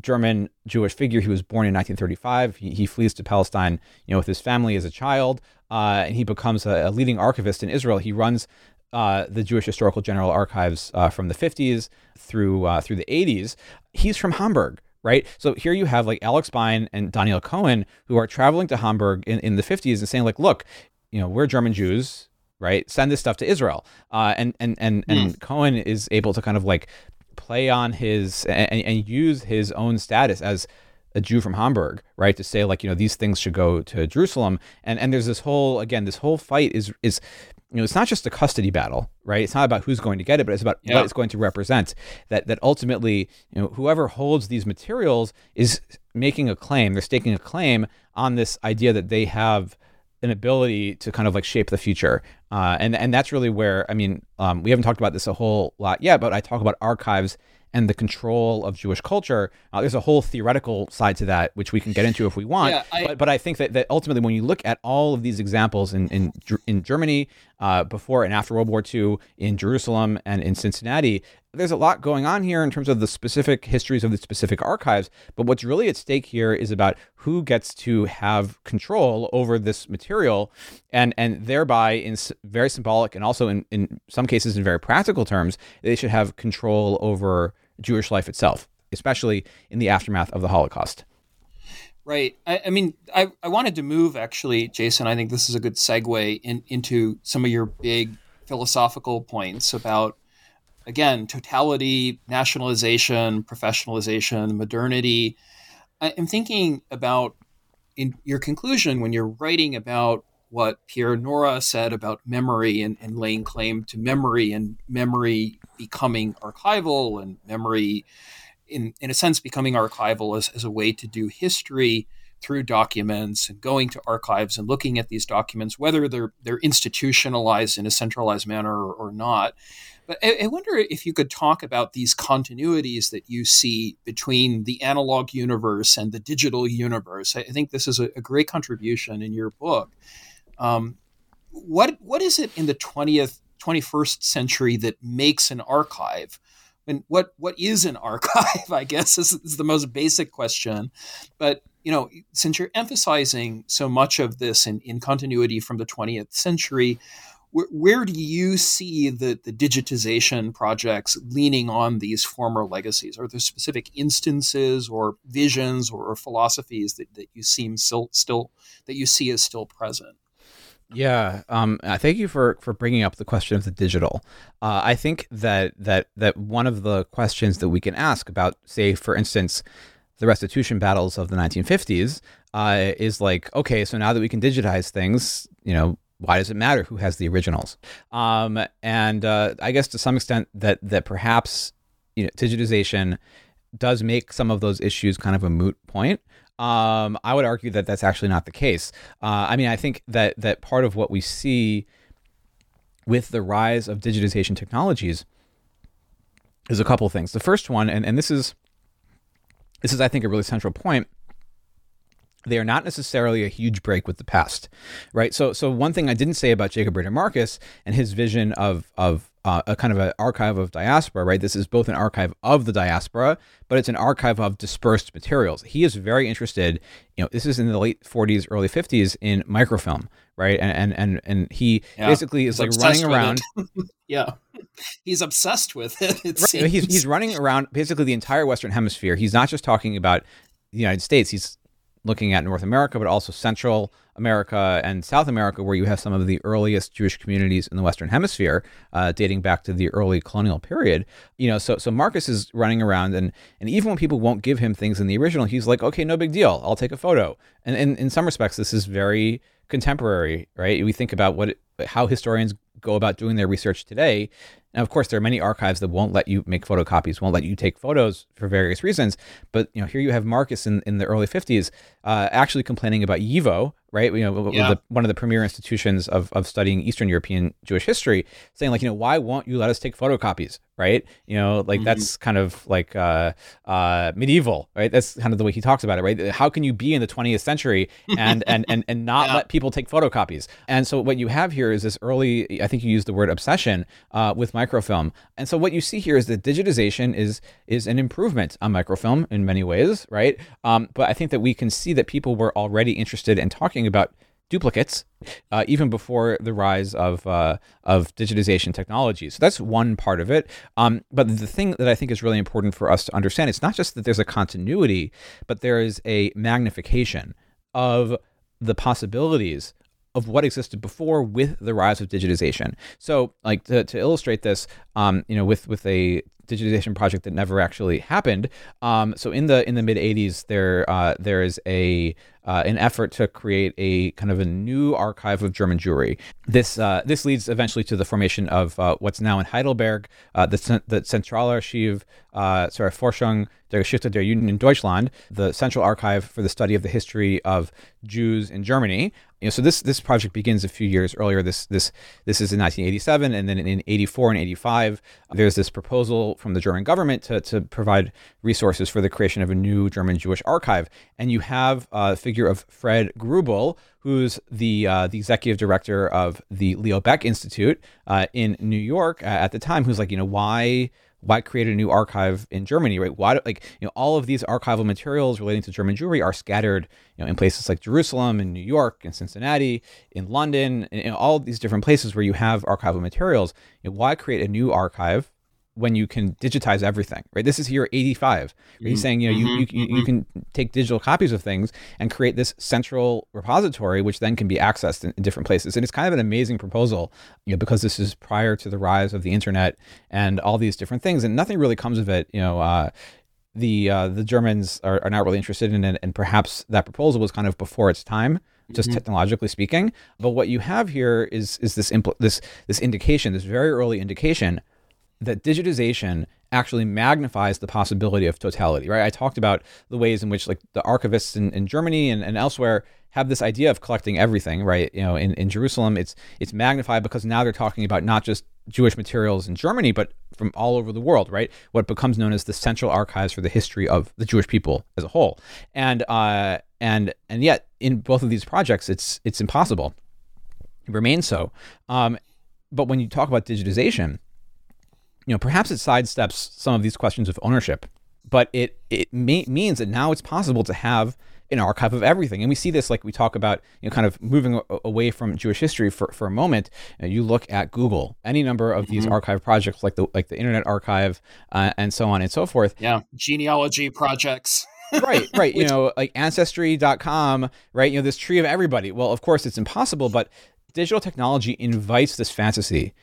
German Jewish figure. He was born in 1935. He, he flees to Palestine, you know, with his family as a child, uh, and he becomes a, a, leading archivist in Israel. He runs uh, the Jewish Historical General Archives uh, from the 50s through uh, through the 80s. He's from Hamburg, right? So here you have like Alex Bein and Daniel Cohen who are traveling to Hamburg in, in the 50s and saying like, look, you know, we're German Jews, right? Send this stuff to Israel. Uh, and and and and mm. Cohen is able to kind of like play on his and, and use his own status as a Jew from Hamburg, right, to say like you know these things should go to Jerusalem, and and there's this whole again this whole fight is is you know it's not just a custody battle, right? It's not about who's going to get it, but it's about yeah. what it's going to represent. That that ultimately you know whoever holds these materials is making a claim, they're staking a claim on this idea that they have an ability to kind of like shape the future. Uh, and and that's really where I mean um, we haven't talked about this a whole lot yet, but I talk about archives and the control of Jewish culture. Uh, there's a whole theoretical side to that, which we can get into if we want. Yeah, I, but, but I think that, that ultimately, when you look at all of these examples in in, in Germany uh, before and after World War II, in Jerusalem and in Cincinnati, there's a lot going on here in terms of the specific histories of the specific archives. But what's really at stake here is about who gets to have control over this material, and and thereby, in very symbolic and also in in some cases in very practical terms, they should have control over Jewish life itself, especially in the aftermath of the Holocaust. Right. I, I, mean, I, I wanted to move actually, Jason. I think this is a good segue in, into some of your big philosophical points about, again, totality, nationalization, professionalization, modernity. I, am thinking about in your conclusion when you're writing about what Pierre Nora said about memory and, and laying claim to memory and memory becoming archival and memory, in, in a sense, becoming archival as, as a way to do history through documents and going to archives and looking at these documents, whether they're they're institutionalized in a centralized manner or, or not. But I, I, wonder if you could talk about these continuities that you see between the analog universe and the digital universe. I, I think this is a, a, great contribution in your book. Um, what what is it in the twentieth 21st century that makes an archive? And what what is an archive? I guess is, is the most basic question. But you know, since you're emphasizing so much of this in, in continuity from the 20th century, where, do you see the, the digitization projects leaning on these former legacies? Are there specific instances or visions or, or philosophies that, that you seem still, still that you see as still present? Yeah, um, thank you for for bringing up the question of the digital. Uh, I think that that that one of the questions that we can ask about, say, for instance, the restitution battles of the 1950s, uh, is like, okay, so now that we can digitize things, you know, why does it matter who has the originals? Um, and uh, I guess to some extent that that perhaps you know digitization does make some of those issues kind of a moot point. Um, I would argue that that's actually not the case. Uh, I mean, I think that that part of what we see with the rise of digitization technologies is a couple things. The first one, and, and this is this is I think a really central point. They are not necessarily a huge break with the past, right? So, so one thing I didn't say about Jacob Rader Marcus and his vision of of uh, a kind of an archive of diaspora, right? This is both an archive of the diaspora, but it's an archive of dispersed materials. He is very interested, you know, this is in the late 40s, early 50s in microfilm, right? And and and, and he yeah, basically is like running around. yeah. He's obsessed with it. it right. He's, he's running around basically the entire Western Hemisphere. He's not just talking about the United States. He's looking at North America, but also Central America and South America, where you have some of the earliest Jewish communities in the Western Hemisphere, uh, dating back to the early colonial period. You know, so so Marcus is running around, and and even when people won't give him things in the original, he's like, okay, no big deal, I'll take a photo. And, and in some respects, this is very contemporary, right? We think about what how historians go about doing their research today. Now, of course, there are many archives that won't let you make photocopies, won't let you take photos for various reasons. But you know, here you have Marcus in, in the early 50s uh, actually complaining about YIVO, right? You know, Yeah. the, one of the premier institutions of, of studying Eastern European Jewish history, saying like, you know, why won't you let us take photocopies, right? You know, like that's kind of like uh, uh, medieval, right? That's kind of the way he talks about it, right? How can you be in the 20th century and and and, and not Yeah. let people take photocopies? And so what you have here is this early, I think you used the word obsession uh, with microfilm. And so what you see here is that digitization is is an improvement on microfilm in many ways, right? Um, but I think that we can see that people were already interested in talking about duplicates uh, even before the rise of uh, of digitization technology. So that's one part of it. Um, but the thing that I think is really important for us to understand it's not just that there's a continuity, but there is a magnification of the possibilities of what existed before with the rise of digitization. So, like to, to illustrate this, um, you know, with with a digitization project that never actually happened. Um, so in the in the mid '80s, there uh, there is a uh, an effort to create a kind of a new archive of German Jewry. This uh, this leads eventually to the formation of uh, what's now in Heidelberg, uh, the the Zentralarchiv, uh, sorry, Forschung der Geschichte der Juden in Deutschland, the Central Archive for the study of the history of Jews in Germany. You know, so this this project begins a few years earlier. This this this is in 1987, and then in 84 and 85, there's this proposal from the German government to to provide resources for the creation of a new German Jewish archive. And you have uh, figure of Fred Grubel, who's the uh, the executive director of the Leo Baeck Institute uh, in New York uh, at the time, who's like, you know, why why create a new archive in Germany, right? Why, do- like, you know, all of these archival materials relating to German Jewry are scattered, you know, in places like Jerusalem, in New York, in Cincinnati, in London, and all these different places where you have archival materials. You know, why create a new archive when you can digitize everything, right? This is here 85. Where he's saying, you know, you, you, you, you can take digital copies of things and create this central repository, which then can be accessed in, in different places. And it's kind of an amazing proposal, you know, because this is prior to the rise of the internet and all these different things, and nothing really comes of it. You know, uh, the uh, the Germans are, are not really interested in it, and perhaps that proposal was kind of before its time, just technologically speaking. But what you have here is is this impl- this this indication, this very early indication that digitization actually magnifies the possibility of totality, right? I talked about the ways in which like the archivists in, in Germany and, and elsewhere have this idea of collecting everything, right? You know, in, in Jerusalem, it's it's magnified because now they're talking about not just Jewish materials in Germany, but from all over the world, right? What becomes known as the central archives for the history of the Jewish people as a whole. And uh, and and yet in both of these projects, it's it's impossible. It remains so. Um, but when you talk about digitization, you know, perhaps it sidesteps some of these questions of ownership, but it it may, means that now it's possible to have an archive of everything. And we see this like we talk about, you know, kind of moving a- away from Jewish history for, for a moment. You, know, you look at Google, any number of these archive projects like the like the Internet Archive uh, and so on and so forth. Yeah. Genealogy projects. right, right. You know, like ancestry.com, right? You know, this tree of everybody. Well, of course, it's impossible, but digital technology invites this fantasy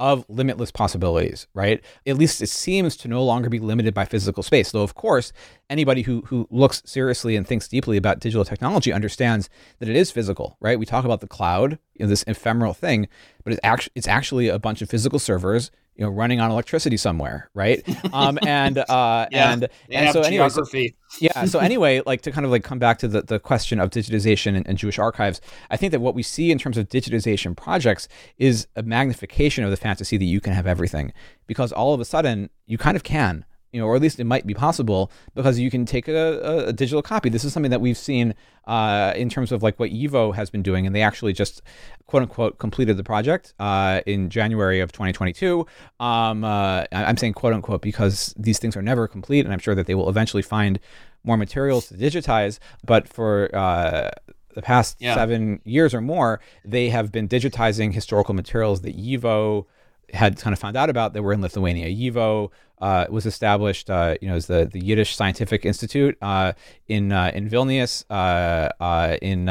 of limitless possibilities, right? At least it seems to no longer be limited by physical space. Though, of course, anybody who, who looks seriously and thinks deeply about digital technology understands that it is physical, right? We talk about the cloud, you know, this ephemeral thing, but it's actually it's actually a bunch of physical servers, you know, running on electricity somewhere, right? Um, and uh, Yeah. and and so anyway, so- geography. yeah. So anyway, like to kind of like come back to the, the question of digitization and, and Jewish archives, I think that what we see in terms of digitization projects is a magnification of the fantasy that you can have everything, because all of a sudden you kind of can. You know, or at least it might be possible because you can take a, a, a digital copy. This is something that we've seen uh, in terms of like what YIVO has been doing, and they actually just quote unquote completed the project uh, in January of 2022. Um, uh, I'm saying quote unquote because these things are never complete, and I'm sure that they will eventually find more materials to digitize. But for uh, the past Yeah. seven years or more, they have been digitizing historical materials that YIVO had kind of found out about that were in Lithuania. YIVO uh, was established, uh, you know, as the, the Yiddish Scientific Institute uh, in uh, in Vilnius, uh, uh, in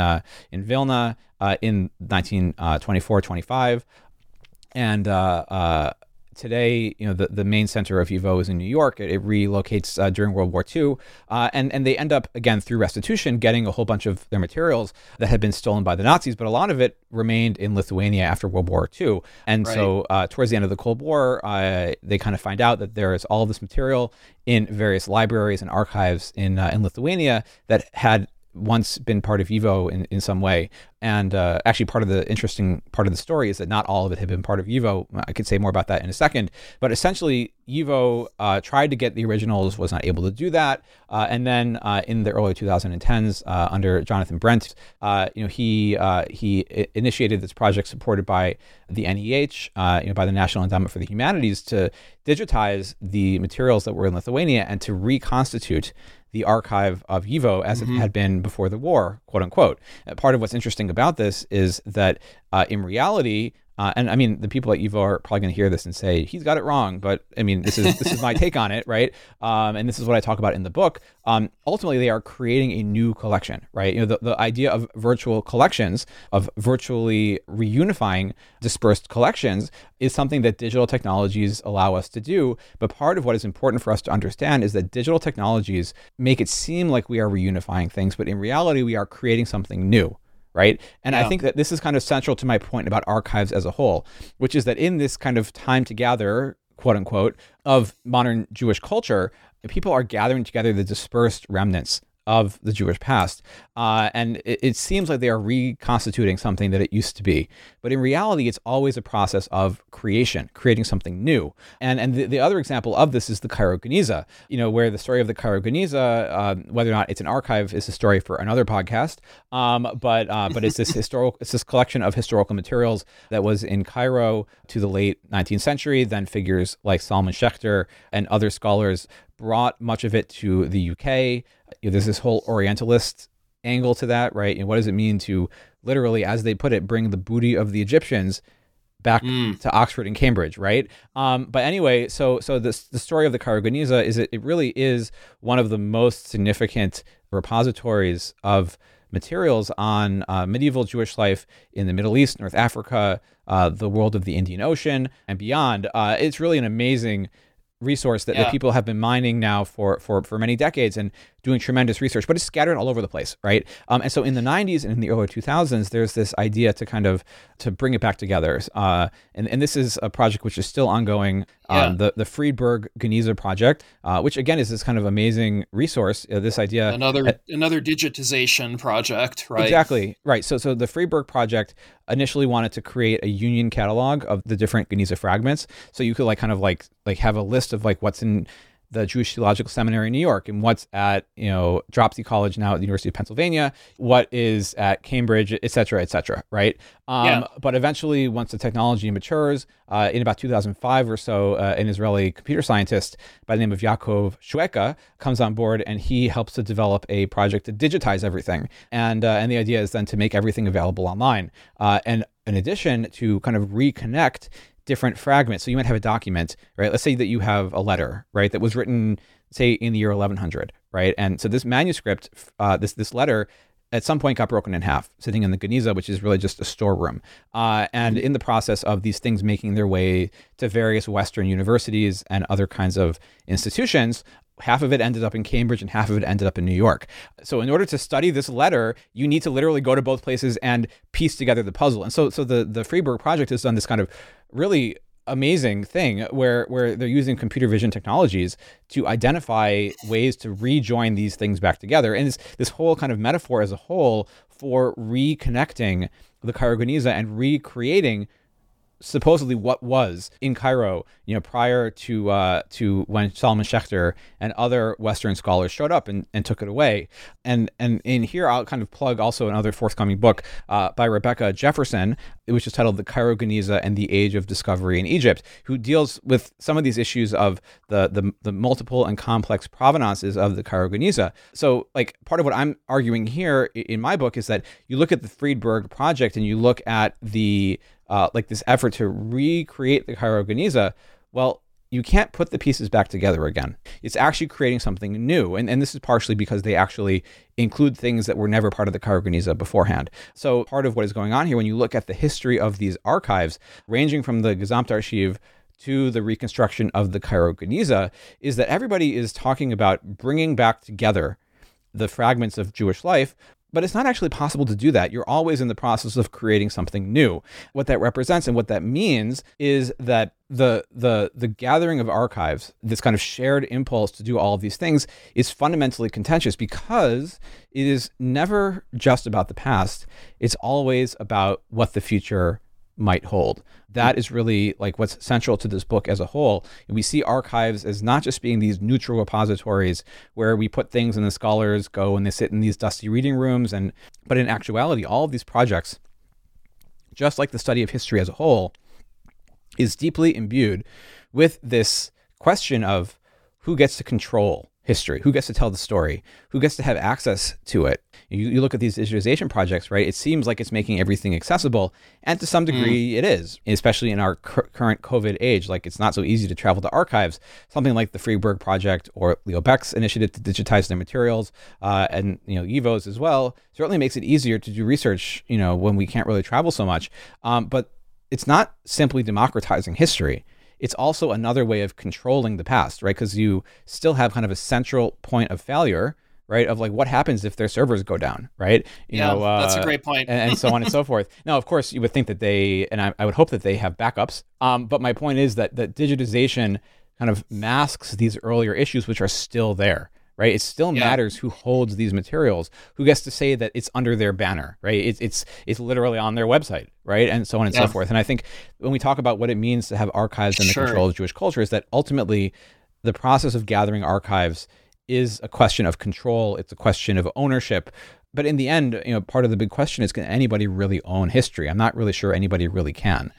in Vilna, in 1924-25, and today, you know, the, the main center of YIVO is in New York. It, it relocates uh, during World War II, uh, and and they end up again through restitution getting a whole bunch of their materials that had been stolen by the Nazis, but a lot of it remained in Lithuania after World War II. And so, uh, towards the end of the Cold War, uh, they kind of find out that there is all this material in various libraries and archives in uh, in Lithuania that had once been part of YIVO in, in some way. And uh, actually, part of the interesting part of the story is that not all of it had been part of YIVO. I could say more about that in a second. But essentially, YIVO uh, tried to get the originals, was not able to do that. Uh, and then uh, in the early 2010s, uh, under Jonathan Brent, uh, you know, he he initiated this project supported by the NEH, you know, by the National Endowment for the Humanities, to digitize the materials that were in Lithuania and to reconstitute the archive of YIVO as mm-hmm. it had been before the war, quote unquote. Uh, part of what's interesting about this is that uh, in reality, uh, and I mean, the people at YIVO are probably going to hear this and say he's got it wrong. But I mean, this is this is my take on it, right? Um, and this is what I talk about in the book. Um, ultimately, they are creating a new collection, right? You know, the, the idea of virtual collections, of virtually reunifying dispersed collections, is something that digital technologies allow us to do. But part of what is important for us to understand is that digital technologies make it seem like we are reunifying things, but in reality, we are creating something new right? And yeah. I think that this is kind of central to my point about archives as a whole, which is that in this kind of time to gather, quote unquote, of modern Jewish culture, people are gathering together the dispersed remnants of the Jewish past. Uh, and it, it, seems like they are reconstituting something that it used to be. But in reality, it's always a process of creation, creating something new. And and the, the other example of this is the Cairo Geniza, you know, where the story of the Cairo Geniza, uh, whether or not it's an archive, is a story for another podcast. Um, but uh, but it's this historical, it's this collection of historical materials that was in Cairo to the late 19th century. Then figures like Solomon Schechter and other scholars brought much of it to the UK. You know, there's this whole Orientalist angle to that, right? And what does it mean to literally, as they put it, bring the booty of the Egyptians back mm. to Oxford and Cambridge, right? Um, but anyway, so so this the story of the Cairo Geniza is it, it really is one of the most significant repositories of materials on uh, medieval Jewish life in the Middle East, North Africa, uh, the world of the Indian Ocean, and beyond. Uh, it's really an amazing resource that, yeah. that people have been mining now for, for, for many decades and doing tremendous research, but it's scattered all over the place, right? Um, and so in the 90s and in the early 2000s, there's this idea to kind of to bring it back together. Uh, and, and this is a project which is still ongoing, um, the, the Friedberg Geniza project, uh, which again is this kind of amazing resource. Uh, this idea another uh, another digitization project, right? Exactly, right. So so the Friedberg project initially wanted to create a union catalog of the different Geniza fragments, so you could like kind of like like have a list of like what's in the Jewish Theological Seminary in New York and what's at, you know, Dropsie College now at the University of Pennsylvania, what is at Cambridge, et cetera, et cetera, right? Um, yeah. But eventually, once the technology matures, uh, in about 2005 or so, uh, an Israeli computer scientist by the name of Yaakov Choueka comes on board and he helps to develop a project to digitize everything. And, uh, and the idea is then to make everything available online. Uh, and in addition to kind of reconnect different fragments. So you might have a document, right? Let's say that you have a letter, right, that was written, say, in the year 1100, right? And so this manuscript, uh, this this letter, at some point got broken in half, sitting in the Geniza, which is really just a storeroom. Uh, and in the process of these things making their way to various Western universities and other kinds of institutions, half of it ended up in Cambridge and half of it ended up in New York. So in order to study this letter, you need to literally go to both places and piece together the puzzle. And so so the the Friedberg project has done this kind of really amazing thing where where they're using computer vision technologies to identify ways to rejoin these things back together. And this this whole kind of metaphor as a whole for reconnecting the Cairo and recreating supposedly what was in Cairo, you know, prior to uh, to when Solomon Schechter and other Western scholars showed up and, and took it away. And and in here, I'll kind of plug also another forthcoming book uh, by Rebecca Jefferson, which is titled "The Cairo Geniza and the Age of Discovery in Egypt," who deals with some of these issues of the the, the multiple and complex provenances of the Cairo Geniza. So, like part of what I'm arguing here in my book is that you look at the Friedberg project and you look at the uh, like this effort to recreate the Cairo Geniza, well, you can't put the pieces back together again. It's actually creating something new. And, and this is partially because they actually include things that were never part of the Cairo Geniza beforehand. So part of what is going on here, when you look at the history of these archives, ranging from the Gesamtarchiv to the reconstruction of the Cairo Geniza, is that everybody is talking about bringing back together the fragments of Jewish life but it's not actually possible to do that. You're always in the process of creating something new. What that represents and what that means is that the the the gathering of archives, this kind of shared impulse to do all of these things, is fundamentally contentious because it is never just about the past. It's always about what the future might hold. That is really like what's central to this book as a whole. And we see archives as not just being these neutral repositories where we put things and the scholars go and they sit in these dusty reading rooms and but in actuality all of these projects just like the study of history as a whole is deeply imbued with this question of who gets to control history, who gets to tell the story, who gets to have access to it. You, you look at these digitization projects, right? It seems like it's making everything accessible, and to some hmm. degree, mm. it is, especially in our current COVID age. Like it's not so easy to travel to archives. Something like the Friedberg Project or Leo Baeck's initiative to digitize their materials, uh, and you know YIVO's as well, certainly makes it easier to do research. You know when we can't really travel so much, um, but it's not simply democratizing history it's also another way of controlling the past, right? Because you still have kind of a central point of failure, right? Of like what happens if their servers go down, right? You yeah, know, uh, that's a great point. and, and, so on and so forth. Now, of course, you would think that they, and I, I would hope that they have backups. Um, but my point is that that digitization kind of masks these earlier issues, which are still there right? It still yeah. matters who holds these materials, who gets to say that it's under their banner, right? It's it's it's literally on their website, right? And so on and yeah. so forth. And I think when we talk about what it means to have archives in the sure. control of Jewish culture, is that ultimately the process of gathering archives is a question of control. It's a question of ownership. But in the end, you know, part of the big question is can anybody really own history? I'm not really sure anybody really can.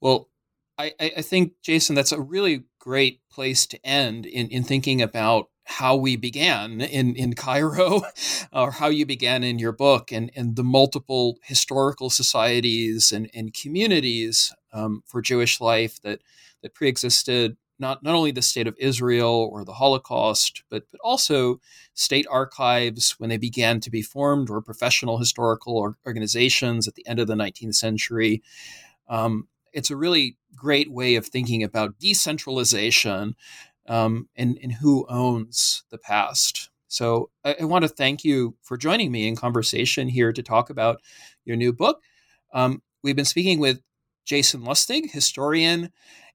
Well, I, I think, Jason, that's a really great place to end in, in thinking about how we began in, in Cairo, or how you began in your book, and, and the multiple historical societies and, and communities um, for Jewish life that, that preexisted not, not only the state of Israel or the Holocaust, but, but also state archives when they began to be formed, or professional historical organizations at the end of the 19th century. Um, it's a really great way of thinking about decentralization um, and, and who owns the past. So I, I, want to thank you for joining me in conversation here to talk about your new book. Um, we've been speaking with Jason Lustig, historian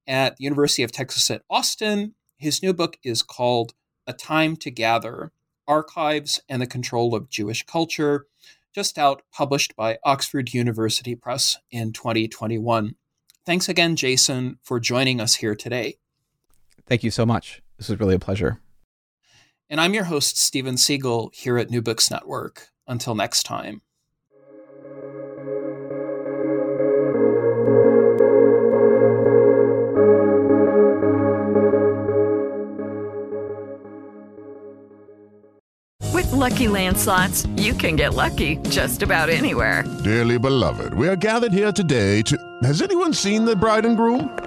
at the University of Texas at Austin. His new book is called A Time to Gather Archives and the Control of Jewish Culture, just out, published by Oxford University Press in 2021. Thanks again, Jason, for joining us here today. Thank you so much. This was really a pleasure. And I'm your host, Stephen Siegel, here at New Books Network. Until next time. With lucky landslots, you can get lucky just about anywhere. Dearly beloved, we are gathered here today to. Has anyone seen the bride and groom?